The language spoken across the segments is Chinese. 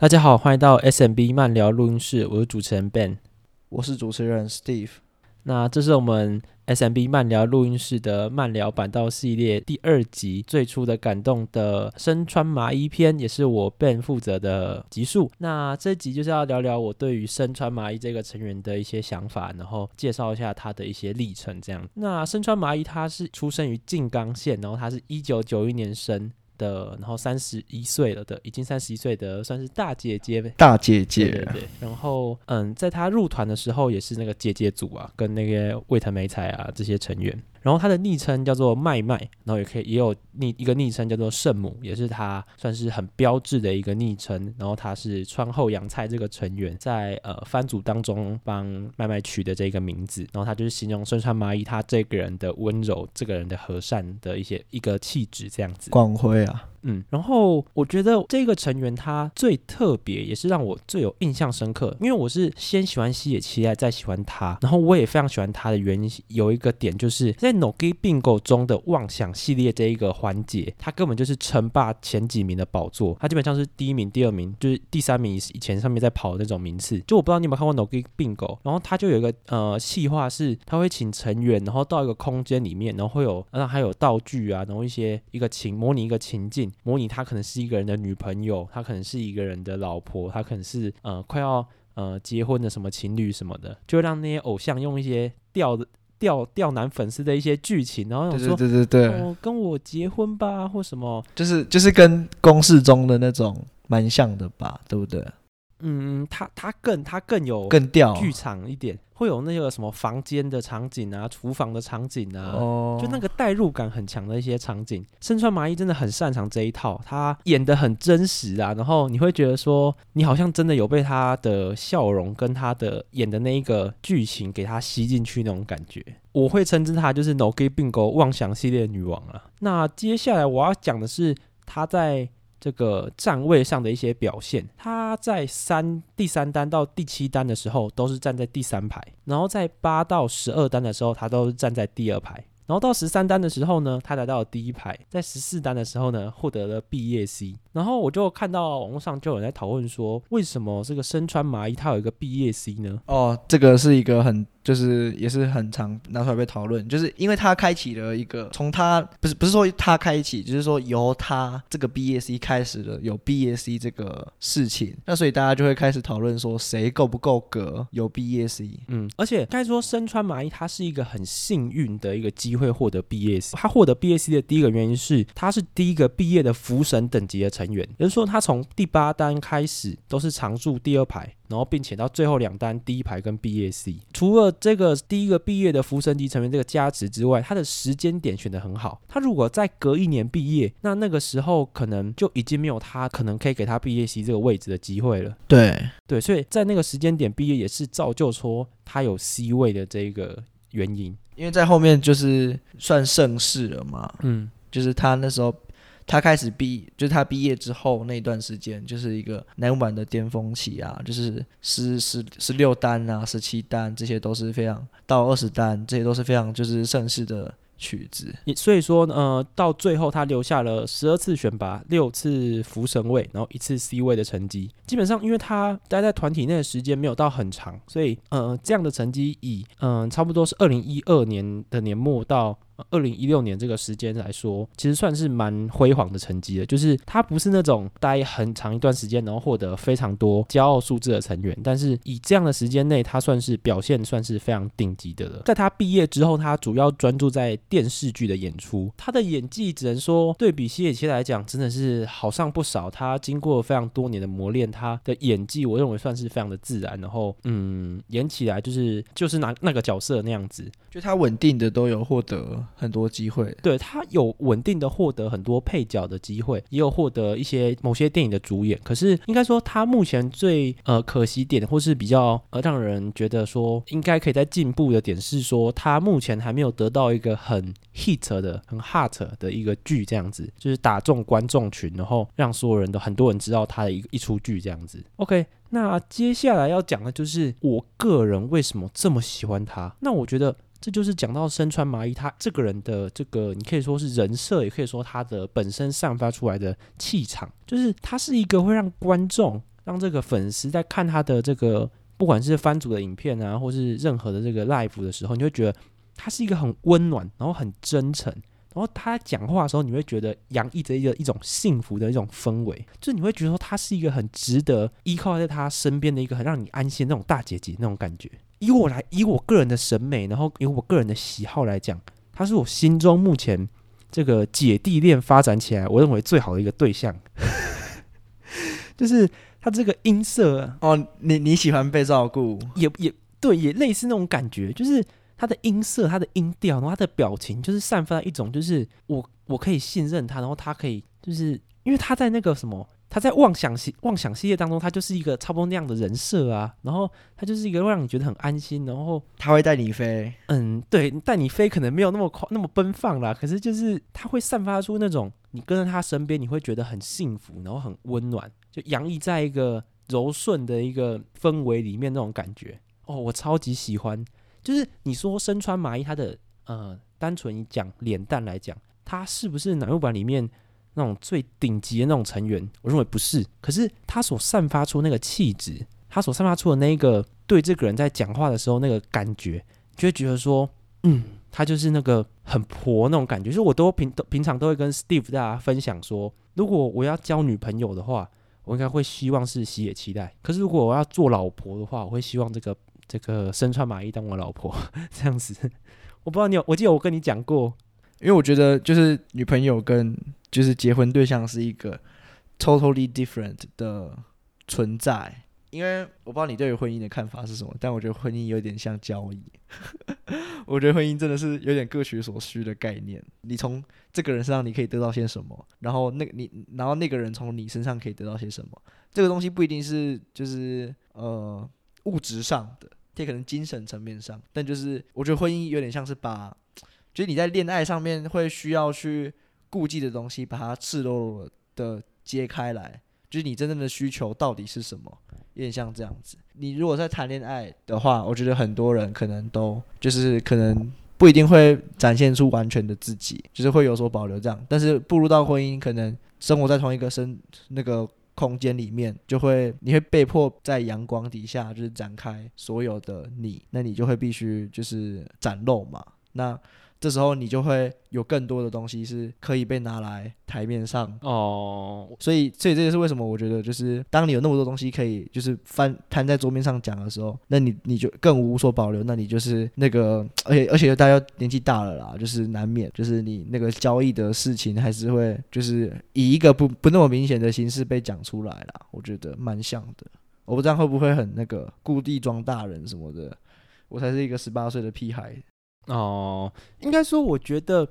大家好，欢迎到 SMB 慢聊录音室，我是主持人 Ben，我是主持人 Steve。那这是我们 SMB 慢聊录音室的慢聊板道系列第二集，最初的感动的身穿麻衣篇，也是我 Ben 负责的集数。那这集就是要聊聊我对于身穿麻衣这个成员的一些想法，然后介绍一下他的一些历程。这样，那身穿麻衣他是出生于静冈县，然后他是一九九一年生。的，然后三十一岁了的，已经三十一岁的，算是大姐姐呗。大姐姐，对，对，对。然后，嗯，在她入团的时候，也是那个姐姐组啊，跟那个魏藤美彩啊这些成员。然后他的昵称叫做麦麦，然后也可以也有昵一个昵称叫做圣母，也是他算是很标志的一个昵称。然后他是川后洋菜这个成员在呃番组当中帮麦麦取的这个名字。然后他就是形容身穿麻衣他这个人的温柔，这个人的和善的一些一个气质这样子。光辉啊。嗯，然后我觉得这个成员他最特别，也是让我最有印象深刻，因为我是先喜欢西野七濑，再喜欢他，然后我也非常喜欢他的原因有一个点，就是在 Nogi Bingo 中的妄想系列这一个环节，他根本就是称霸前几名的宝座，他基本上是第一名、第二名，就是第三名以前上面在跑的那种名次。就我不知道你有没有看过 Nogi Bingo，然后他就有一个呃细化是，他会请成员，然后到一个空间里面，然后会有，然后还有道具啊，然后一些一个情模拟一个情境。模拟他可能是一个人的女朋友，他可能是一个人的老婆，他可能是呃快要呃结婚的什么情侣什么的，就让那些偶像用一些吊的吊吊男粉丝的一些剧情，然后说对对对对对，哦，跟我结婚吧或什么，就是就是跟公式中的那种蛮像的吧，对不对？嗯，他他更他更有更吊剧场一点。会有那个什么房间的场景啊，厨房的场景啊，oh. 就那个代入感很强的一些场景。身穿麻衣真的很擅长这一套，他演的很真实啊，然后你会觉得说，你好像真的有被他的笑容跟他的演的那一个剧情给他吸进去那种感觉。我会称之他就是 Nogi Bingo 妄想系列女王啊。那接下来我要讲的是他在。这个站位上的一些表现，他在三第三单到第七单的时候都是站在第三排，然后在八到十二单的时候，他都是站在第二排，然后到十三单的时候呢，他来到了第一排，在十四单的时候呢，获得了毕业 C，然后我就看到网络上就有人在讨论说，为什么这个身穿麻衣他有一个毕业 C 呢？哦，这个是一个很。就是也是很常拿出来被讨论，就是因为他开启了一个从他不是不是说他开启，就是说由他这个毕业 C 开始了有毕业 C 这个事情，那所以大家就会开始讨论说谁够不够格有毕业 C。嗯，而且该说身穿麻衣他是一个很幸运的一个机会获得毕业 C，他获得毕业 C 的第一个原因是他是第一个毕业的福神等级的成员，也就是说他从第八单开始都是常驻第二排。然后，并且到最后两单第一排跟 BAC，除了这个第一个毕业的福神级成员这个加持之外，他的时间点选得很好。他如果再隔一年毕业，那那个时候可能就已经没有他可能可以给他毕业 C 这个位置的机会了。对对，所以在那个时间点毕业也是造就说他有 C 位的这个原因。因为在后面就是算盛世了嘛，嗯，就是他那时候。他开始毕，就是他毕业之后那段时间，就是一个乃木坂的巅峰期啊，就是十十十六单啊，十七单，这些都是非常到二十单，这些都是非常就是盛世的曲子。所以说，呃，到最后他留下了十二次选拔，六次福神位，然后一次 C 位的成绩。基本上，因为他待在团体内的时间没有到很长，所以呃，这样的成绩以嗯、差不多是二零一二年的年末到。二零一六年这个时间来说，其实算是蛮辉煌的成绩了。就是他不是那种待很长一段时间，然后获得非常多骄傲数字的成员，但是以这样的时间内，他算是表现算是非常顶级的了。在他毕业之后，他主要专注在电视剧的演出。他的演技只能说对比西野七来讲，真的是好上不少。他经过非常多年的磨练，他的演技我认为算是非常的自然。然后，嗯，演起来就是就是拿那个角色那样子，就他稳定的都有获得。很多机会，对，他有稳定的获得很多配角的机会，也有获得一些某些电影的主演。可是应该说，他目前最呃可惜点，或是比较呃让人觉得说应该可以再进步的点是说，他目前还没有得到一个很 hit 的、很 hot 的一个剧，这样子就是打中观众群，然后让所有人都很多人知道他的一一出剧这样子。OK，那接下来要讲的就是我个人为什么这么喜欢他。那我觉得。这就是讲到身穿麻衣，他这个人的这个，你可以说是人设，也可以说他的本身散发出来的气场，就是他是一个会让观众让这个粉丝在看他的这个不管是番组的影片啊，或是任何的这个 live 的时候，你会觉得他是一个很温暖，然后很真诚。然后他讲话的时候，你会觉得洋溢着一个一种幸福的一种氛围，就是你会觉得说他是一个很值得依靠在他身边的一个很让你安心那种大姐姐那种感觉。以我来，以我个人的审美，然后以我个人的喜好来讲，他是我心中目前这个姐弟恋发展起来，我认为最好的一个对象，就是他这个音色哦，你你喜欢被照顾，也也对，也类似那种感觉，就是。他的音色，他的音调，然后他的表情，就是散发一种，就是我我可以信任他，然后他可以，就是因为他在那个什么，他在妄想系妄想系列当中，他就是一个差不多那样的人设啊，然后他就是一个会让你觉得很安心，然后他会带你飞，嗯，对，带你飞可能没有那么快那么奔放啦，可是就是他会散发出那种你跟在他身边，你会觉得很幸福，然后很温暖，就洋溢在一个柔顺的一个氛围里面那种感觉，哦，我超级喜欢。就是你说身穿麻衣，他的呃，单纯以讲脸蛋来讲，他是不是乃木坂里面那种最顶级的那种成员？我认为不是。可是他所散发出那个气质，他所散发出的那个对这个人在讲话的时候那个感觉，就会觉得说，嗯，他就是那个很婆那种感觉。就是我都平都平常都会跟 Steve 大家分享说，如果我要交女朋友的话，我应该会希望是喜野期待。可是如果我要做老婆的话，我会希望这个。这个身穿麻衣当我老婆 这样子，我不知道你有，我记得我跟你讲过，因为我觉得就是女朋友跟就是结婚对象是一个 totally different 的存在，因为我不知道你对于婚姻的看法是什么，但我觉得婚姻有点像交易，我觉得婚姻真的是有点各取所需的概念，你从这个人身上你可以得到些什么，然后那你然后那个人从你身上可以得到些什么，这个东西不一定是就是呃物质上的。也可能精神层面上，但就是我觉得婚姻有点像是把，就是你在恋爱上面会需要去顾忌的东西，把它赤裸裸的揭开来，就是你真正的需求到底是什么，有点像这样子。你如果在谈恋爱的话，我觉得很多人可能都就是可能不一定会展现出完全的自己，就是会有所保留这样。但是步入到婚姻，可能生活在同一个生那个。空间里面就会，你会被迫在阳光底下，就是展开所有的你，那你就会必须就是展露嘛，那。这时候你就会有更多的东西是可以被拿来台面上。哦，所以所以这也是为什么我觉得就是当你有那么多东西可以就是翻摊在桌面上讲的时候，那你你就更无所保留，那你就是那个 而且而且大家年纪大了啦，就是难免就是你那个交易的事情还是会就是以一个不不那么明显的形式被讲出来啦，我觉得蛮像的，我不知道会不会很那个故地装大人什么的，我才是一个十八岁的屁孩。哦，应该说，我觉得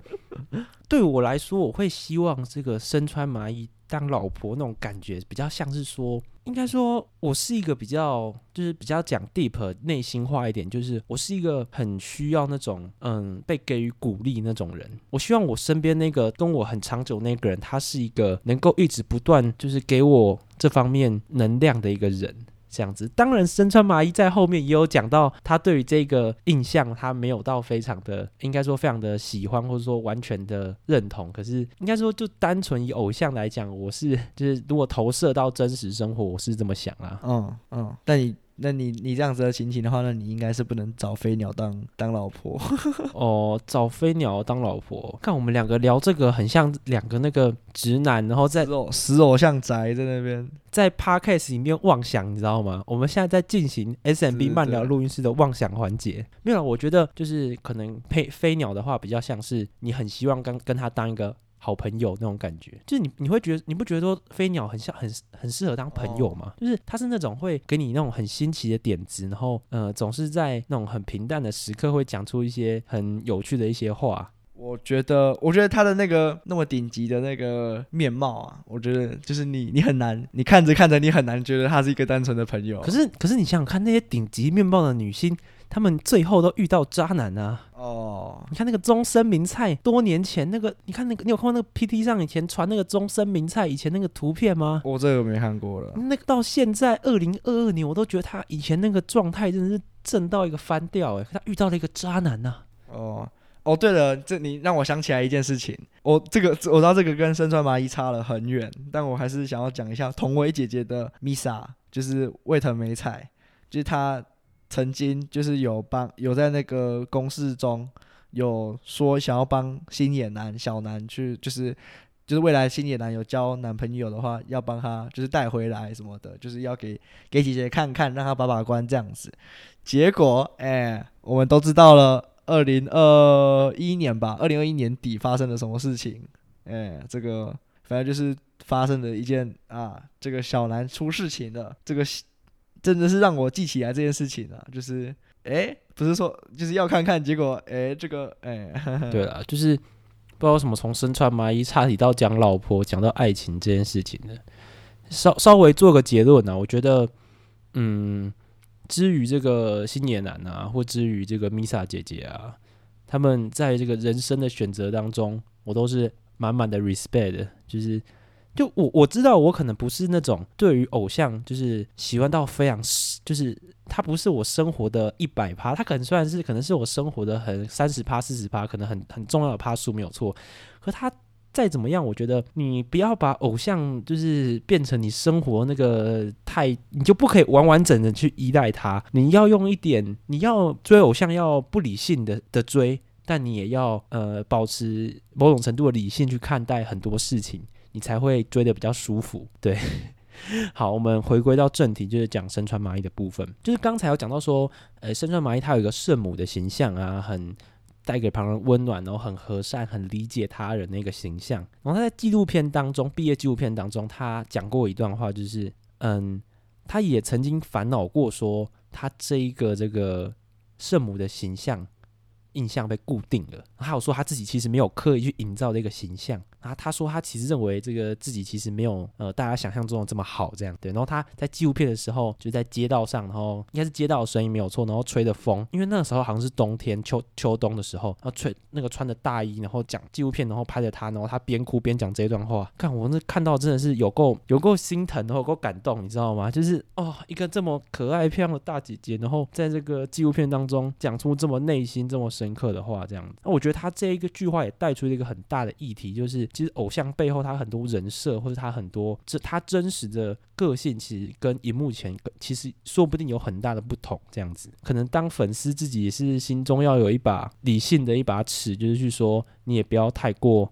对我来说，我会希望这个身穿麻衣当老婆那种感觉，比较像是说，应该说我是一个比较，就是比较讲 deep 内心话一点，就是我是一个很需要那种，嗯，被给予鼓励那种人。我希望我身边那个跟我很长久那个人，他是一个能够一直不断就是给我这方面能量的一个人。这样子，当然身穿麻衣在后面也有讲到，他对于这个印象，他没有到非常的，应该说非常的喜欢，或者说完全的认同。可是应该说，就单纯以偶像来讲，我是就是如果投射到真实生活，我是这么想啊。嗯嗯，但你。那你你这样子的情形的话，那你应该是不能找飞鸟当当老婆 哦。找飞鸟当老婆，看我们两个聊这个很像两个那个直男，然后在死偶像宅在那边在 podcast 里面妄想，你知道吗？我们现在在进行 SMB 慢聊录音室的妄想环节。没有，我觉得就是可能配飞鸟的话，比较像是你很希望跟跟他当一个。好朋友那种感觉，就是你你会觉得你不觉得说飞鸟很像很很适合当朋友吗？哦、就是他是那种会给你那种很新奇的点子，然后呃总是在那种很平淡的时刻会讲出一些很有趣的一些话。我觉得我觉得他的那个那么顶级的那个面貌啊，我觉得就是你你很难你看着看着你很难觉得他是一个单纯的朋友。可是可是你想想看那些顶级面貌的女星。他们最后都遇到渣男啊！哦，你看那个中森明菜，多年前那个，你看那个，你有看过那个 PT 上以前传那个中森明菜以前那个图片吗？我这个没看过了。那个到现在二零二二年，我都觉得他以前那个状态真的是正到一个翻掉哎！他遇到了一个渣男呐、啊！哦哦，对了，这你让我想起来一件事情。我这个我知道这个跟身穿麻衣差了很远，但我还是想要讲一下同为姐姐的 Misa。就是卫藤美彩，就是他曾经就是有帮有在那个公示中有说想要帮星野男小南去，就是就是未来星野男有交男朋友的话，要帮他就是带回来什么的，就是要给给姐姐看看，让他把把关这样子。结果哎、我们都知道了，二零二一年吧，二零二一年底发生了什么事情？哎、这个反正就是。发生了一件啊，这个小南出事情了，这个真的是让我记起来这件事情啊，就是哎，不是说就是要看看，结果哎，这个哎，对了，就是不知道什么从身穿麻衣差点到讲老婆，讲到爱情这件事情呢，稍稍微做个结论啊，我觉得，嗯，至于这个新野男啊，或至于这个 mi 姐姐啊，他们在这个人生的选择当中，我都是满满的 respect，就是。就我我知道，我可能不是那种对于偶像就是喜欢到非常，就是他不是我生活的一百趴，他可能虽然是可能是我生活的很三十趴四十趴，可能很很重要的趴数没有错。可他再怎么样，我觉得你不要把偶像就是变成你生活那个太，你就不可以完完整的去依赖他。你要用一点，你要追偶像要不理性的的追，但你也要呃保持某种程度的理性去看待很多事情。你才会追得比较舒服，对。好，我们回归到正题，就是讲身穿麻衣的部分。就是刚才有讲到说，呃，身穿麻衣它有一个圣母的形象啊，很带给旁人温暖，然后很和善，很理解他人的一个形象。然后他在纪录片当中，毕业纪录片当中，他讲过一段话，就是嗯，他也曾经烦恼过，说他这一个这个圣母的形象印象被固定了。还有说他自己其实没有刻意去营造这个形象。啊，他说他其实认为这个自己其实没有呃大家想象中的这么好，这样对。然后他在纪录片的时候就在街道上，然后应该是街道的声音没有错，然后吹的风，因为那个时候好像是冬天秋秋冬的时候，然后吹那个穿着大衣，然后讲纪录片，然后拍着他，然后他边哭边讲这一段话。看我那看到真的是有够有够心疼，然后有够感动，你知道吗？就是哦，一个这么可爱漂亮的大姐姐，然后在这个纪录片当中讲出这么内心这么深深刻的话，这样子。那我觉得他这一个句话也带出了一个很大的议题，就是。其实偶像背后他很多人设，或者他很多这他真实的个性，其实跟荧幕前其实说不定有很大的不同。这样子，可能当粉丝自己也是心中要有一把理性的一把尺，就是去说你也不要太过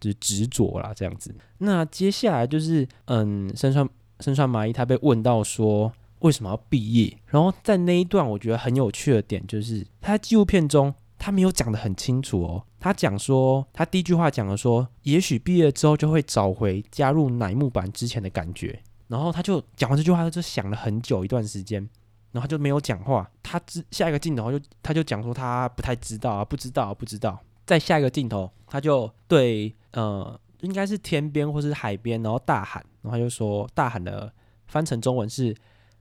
就是执着啦。这样子。那接下来就是嗯，身穿身穿麻衣，他被问到说为什么要毕业，然后在那一段我觉得很有趣的点就是他在纪录片中。他没有讲得很清楚哦。他讲说，他第一句话讲了说，也许毕业之后就会找回加入乃木坂之前的感觉。然后他就讲完这句话，他就想了很久一段时间，然后他就没有讲话。他之下一个镜头就他就讲说他不太知道啊，不知道啊，不知道。再下一个镜头，他就对呃，应该是天边或是海边，然后大喊，然后他就说大喊的翻成中文是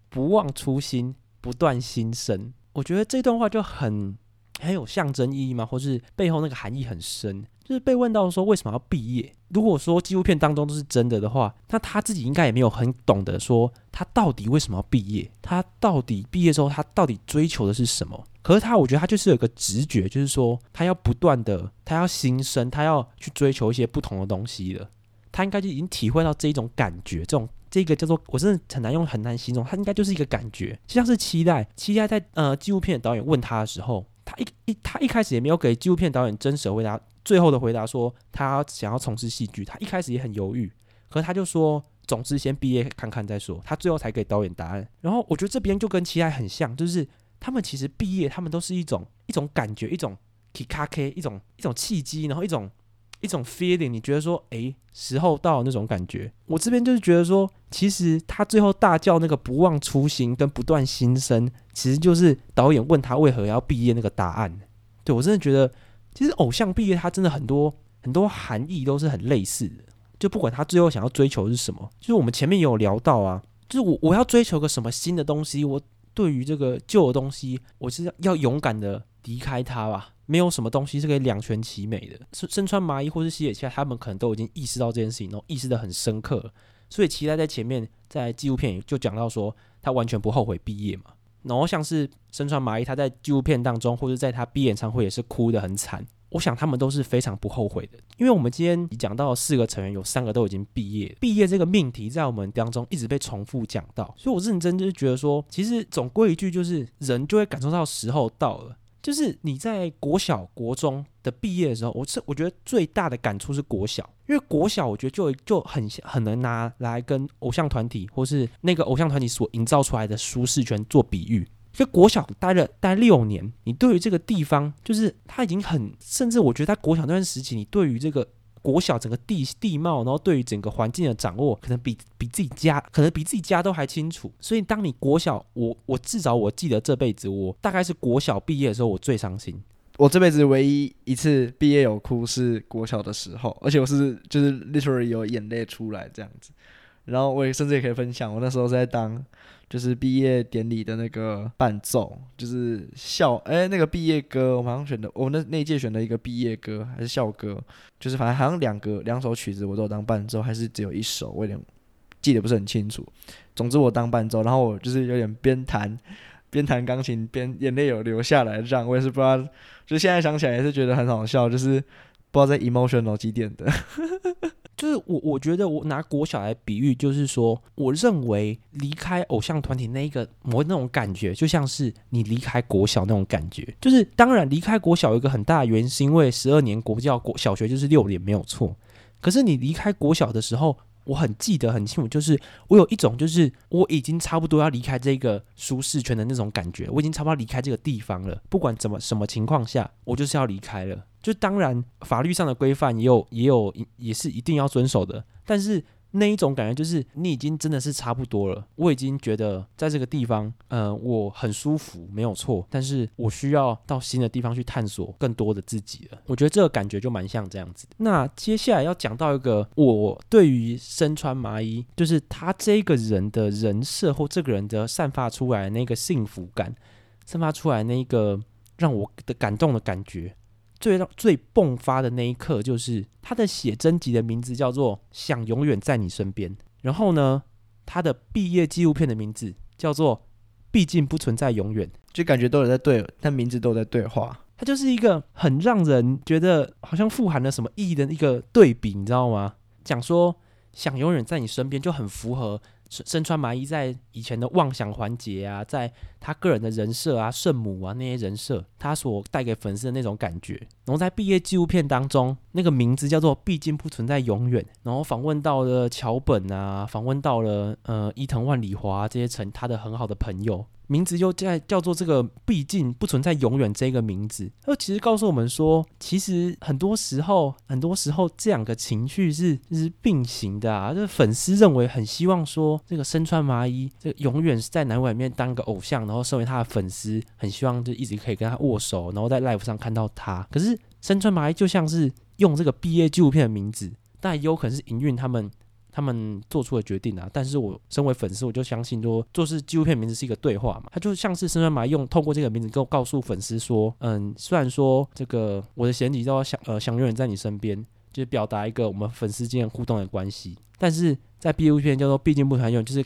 不忘初心，不断新生。我觉得这段话就很。很有象征意义吗？或是背后那个含义很深？就是被问到说为什么要毕业？如果说纪录片当中都是真的的话，那他自己应该也没有很懂得说他到底为什么要毕业？他到底毕业之后他到底追求的是什么？可是他，我觉得他就是有一个直觉，就是说他要不断的，他要新生，他要去追求一些不同的东西了。他应该就已经体会到这一种感觉，这种这个叫做我真的很难用很难形容，他应该就是一个感觉，就像是期待，期待在呃纪录片的导演问他的时候。他一一他一开始也没有给纪录片导演真实的回答，最后的回答说他想要从事戏剧。他一开始也很犹豫，可是他就说，总之先毕业看看再说。他最后才给导演答案。然后我觉得这边就跟期待很像，就是他们其实毕业，他们都是一种一种感觉，一种 k i k a k 一种一种契机，然后一种。一种 feeling，你觉得说，诶，时候到那种感觉。我这边就是觉得说，其实他最后大叫那个不忘初心跟不断新生，其实就是导演问他为何要毕业那个答案。对，我真的觉得，其实偶像毕业，他真的很多很多含义都是很类似的。就不管他最后想要追求是什么，就是我们前面也有聊到啊，就是我我要追求个什么新的东西，我对于这个旧的东西，我是要勇敢的离开它吧。没有什么东西是可以两全其美的。身身穿麻衣或是西野其他，他们可能都已经意识到这件事情，然后意识得很深刻。所以期待在前面在纪录片就讲到说，他完全不后悔毕业嘛。然后像是身穿麻衣，他在纪录片当中或者在他毕业演唱会也是哭得很惨。我想他们都是非常不后悔的，因为我们今天讲到四个成员，有三个都已经毕业，毕业这个命题在我们当中一直被重复讲到，所以我认真就是觉得说，其实总归一句就是，人就会感受到时候到了，就是你在国小、国中的毕业的时候，我是我觉得最大的感触是国小，因为国小我觉得就就很很能拿来跟偶像团体或是那个偶像团体所营造出来的舒适圈做比喻。就国小待了待六年，你对于这个地方，就是他已经很，甚至我觉得在国小那段时期，你对于这个国小整个地地貌，然后对于整个环境的掌握，可能比比自己家，可能比自己家都还清楚。所以当你国小，我我至少我记得这辈子，我大概是国小毕业的时候，我最伤心。我这辈子唯一一次毕业有哭是国小的时候，而且我是就是 literally 有眼泪出来这样子。然后我也甚至也可以分享，我那时候在当。就是毕业典礼的那个伴奏，就是校哎那个毕业歌，我好像选的，我那那届选的一个毕业歌还是校歌，就是反正好像两个两首曲子我都有当伴奏，还是只有一首，我有点记得不是很清楚。总之我当伴奏，然后我就是有点边弹边弹钢琴边眼泪有流下来，这样我也是不知道，就现在想起来也是觉得很好笑，就是不知道在 emotional 几点的。就是我，我觉得我拿国小来比喻，就是说，我认为离开偶像团体那一个某那种感觉，就像是你离开国小那种感觉。就是当然离开国小有一个很大的原因，是因为十二年国教国小学就是六年没有错。可是你离开国小的时候，我很记得很清楚，就是我有一种就是我已经差不多要离开这个舒适圈的那种感觉，我已经差不多离开这个地方了。不管怎么什么情况下，我就是要离开了。就当然，法律上的规范也有，也有，也是一定要遵守的。但是那一种感觉，就是你已经真的是差不多了。我已经觉得在这个地方，呃，我很舒服，没有错。但是我需要到新的地方去探索更多的自己了。我觉得这个感觉就蛮像这样子。那接下来要讲到一个，我对于身穿麻衣，就是他这个人的人设或这个人的散发出来那个幸福感，散发出来那个让我的感动的感觉。最让最迸发的那一刻，就是他的写真集的名字叫做《想永远在你身边》，然后呢，他的毕业纪录片的名字叫做《毕竟不存在永远》，就感觉都有在对，但名字都有在对话。它就是一个很让人觉得好像富含了什么意义的一个对比，你知道吗？讲说想永远在你身边，就很符合。身穿麻衣在以前的妄想环节啊，在他个人的人设啊、圣母啊那些人设，他所带给粉丝的那种感觉，然后在毕业纪录片当中，那个名字叫做“毕竟不存在永远”，然后访问到了桥本啊，访问到了呃伊藤万里华这些成他的很好的朋友。名字就在叫做这个，毕竟不存在永远这个名字。那其实告诉我们说，其实很多时候，很多时候这两个情绪是是并行的啊。就是粉丝认为很希望说，这个身穿麻衣，这永远是在男网里面当个偶像，然后身为他的粉丝，很希望就一直可以跟他握手，然后在 live 上看到他。可是身穿麻衣就像是用这个毕业纪录片的名字，但也有可能是营运他们。他们做出的决定啊，但是我身为粉丝，我就相信说，做是纪录片名字是一个对话嘛，他就像是身穿麻衣用透过这个名字，跟我告诉粉丝说，嗯，虽然说这个我的贤弟都要想呃想永远在你身边，就是表达一个我们粉丝间互动的关系，但是在纪录片叫做毕竟不存在永远，就是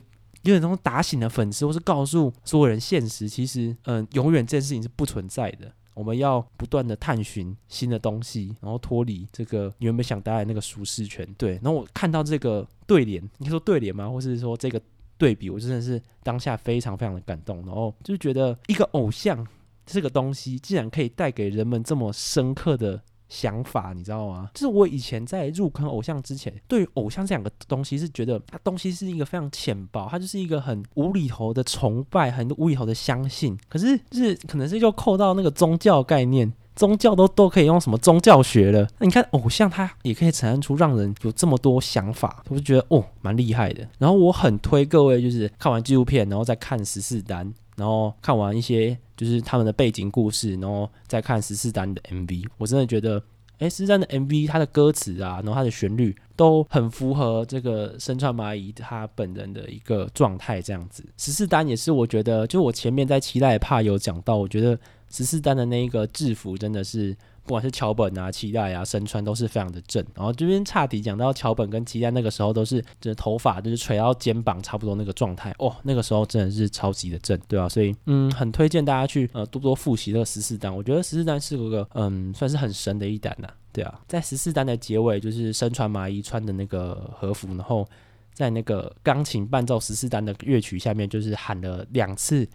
有点那种打醒了粉丝，或是告诉所有人现实，其实嗯永远这件事情是不存在的。我们要不断的探寻新的东西，然后脱离这个你原本想待的那个舒适圈。对，然后我看到这个对联，你说对联吗？或是说这个对比，我真的是当下非常非常的感动，然后就觉得一个偶像这个东西，竟然可以带给人们这么深刻的。想法你知道吗？就是我以前在入坑偶像之前，对于偶像这两个东西是觉得它东西是一个非常浅薄，它就是一个很无厘头的崇拜，很无厘头的相信。可是就是可能是就扣到那个宗教概念，宗教都都可以用什么宗教学了。那你看偶像，它也可以产生出让人有这么多想法，我就觉得哦蛮厉害的。然后我很推各位，就是看完纪录片，然后再看十四单，然后看完一些。就是他们的背景故事，然后再看十四单的 MV，我真的觉得，哎，十四单的 MV，它的歌词啊，然后它的旋律都很符合这个身穿麻衣他本人的一个状态，这样子。十四单也是我觉得，就我前面在期待怕有讲到，我觉得十四单的那一个制服真的是。不管是桥本啊、期待啊、身穿都是非常的正。然后这边岔题讲到桥本跟期待那个时候都是，就是头发就是垂到肩膀差不多那个状态哦，那个时候真的是超级的正，对啊，所以嗯，很推荐大家去呃多多复习这个十四单。我觉得十四单是个嗯算是很神的一单呐、对啊，在十四单的结尾就是身穿麻衣穿的那个和服，然后在那个钢琴伴奏十四单的乐曲下面，就是喊了两次。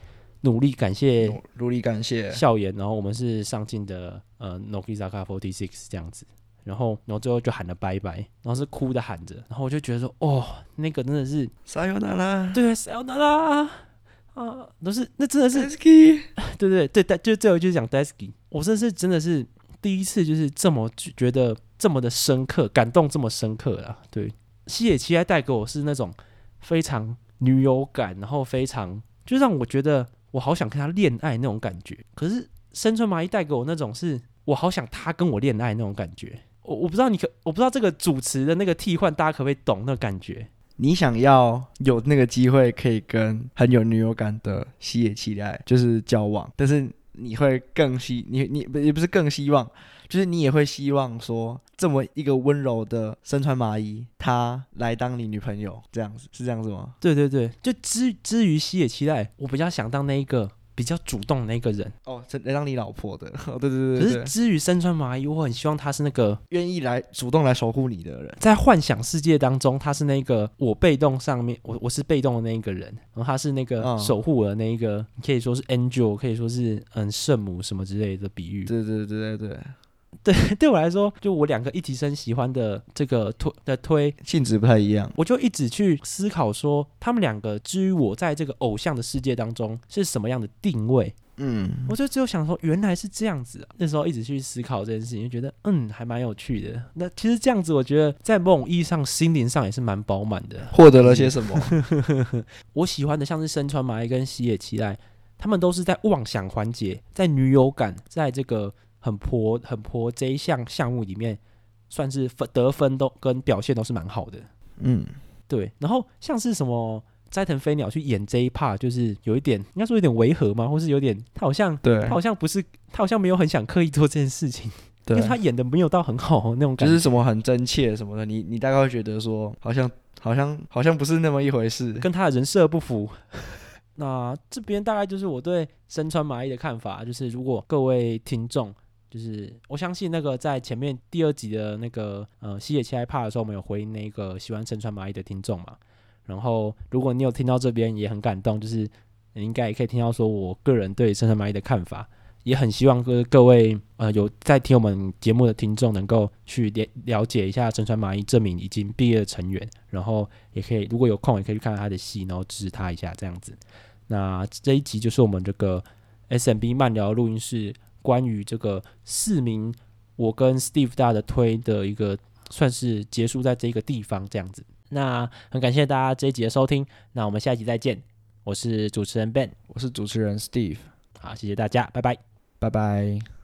努力感谢，努力感谢。笑颜，然后我们是上进的呃 Nokizaka Forty Six 这样子，然后然后最后就喊了拜拜，然后是哭的喊着，然后我就觉得说，哦，那个真的是撒由那拉，对，撒由那拉啊，都是那真的是 对对对对，就最后就是讲 Daisuki，我这是真的是第一次就是这么觉得这么的深刻，感动这么深刻啊，对，西野七濑带给我是那种非常女友感，然后非常就让我觉得。我好想跟他恋爱那种感觉，可是生存麻衣带给我那种是我好想他跟我恋爱那种感觉。我我不知道你可我不知道这个主持的那个替换，大家可不可以懂那感觉？你想要有那个机会可以跟很有女友感的西野七濑就是交往，但是你会更希你你不也不是更希望。就是你也会希望说，这么一个温柔的身穿麻衣，她来当你女朋友，这样子是这样子吗？对对对，就之之于西野期待，我比较想当那一个比较主动的那个人哦，来当你老婆的。哦，对对对对。可是之于身穿麻衣，我很希望他是那个愿意来主动来守护你的人，在幻想世界当中，他是那个我被动上面，我我是被动的那一个人，然后他是那个守护我的那一个，嗯、可以说是 angel，可以说是嗯圣母什么之类的比喻。对对对对对。对，对我来说，就我两个一级生喜欢的这个推的推性质不太一样，我就一直去思考说，他们两个至于我在这个偶像的世界当中是什么样的定位。嗯，我就只有想说，原来是这样子啊。那时候一直去思考这件事情，就觉得嗯，还蛮有趣的。那其实这样子，我觉得在某种意义上，心灵上也是蛮饱满的。获得了些什么？我喜欢的像是身穿麻衣跟西野七濑，他们都是在妄想环节，在女友感，在这个。很婆很婆这一项项目里面，算是分得分都跟表现都是蛮好的。嗯，对。然后像是什么斋藤飞鸟去演这一 part，就是有一点应该说有点违和吗？或是有点他好像对，他好像不是他好像没有很想刻意做这件事情，对，因为他演的没有到很好那种感觉，就是什么很真切什么的，你你大概会觉得说好像好像好像不是那么一回事，跟他的人设不符。那这边大概就是我对身穿麻衣的看法，就是如果各位听众。就是我相信那个在前面第二集的那个呃西野七害怕的时候，我们有回应那个喜欢身川麻衣的听众嘛。然后如果你有听到这边也很感动，就是你应该也可以听到说我个人对身川麻衣的看法，也很希望各各位呃有在听我们节目的听众能够去了了解一下身川麻衣这名已经毕业的成员，然后也可以如果有空也可以去看看他的戏，然后支持他一下这样子。那这一集就是我们这个 SMB 慢聊录音室。关于这个市民，我跟 Steve 大的推的一个算是结束在这个地方这样子。那很感谢大家这一集的收听，那我们下一集再见。我是主持人 Ben，我是主持人 Steve。好，谢谢大家，拜拜，拜拜。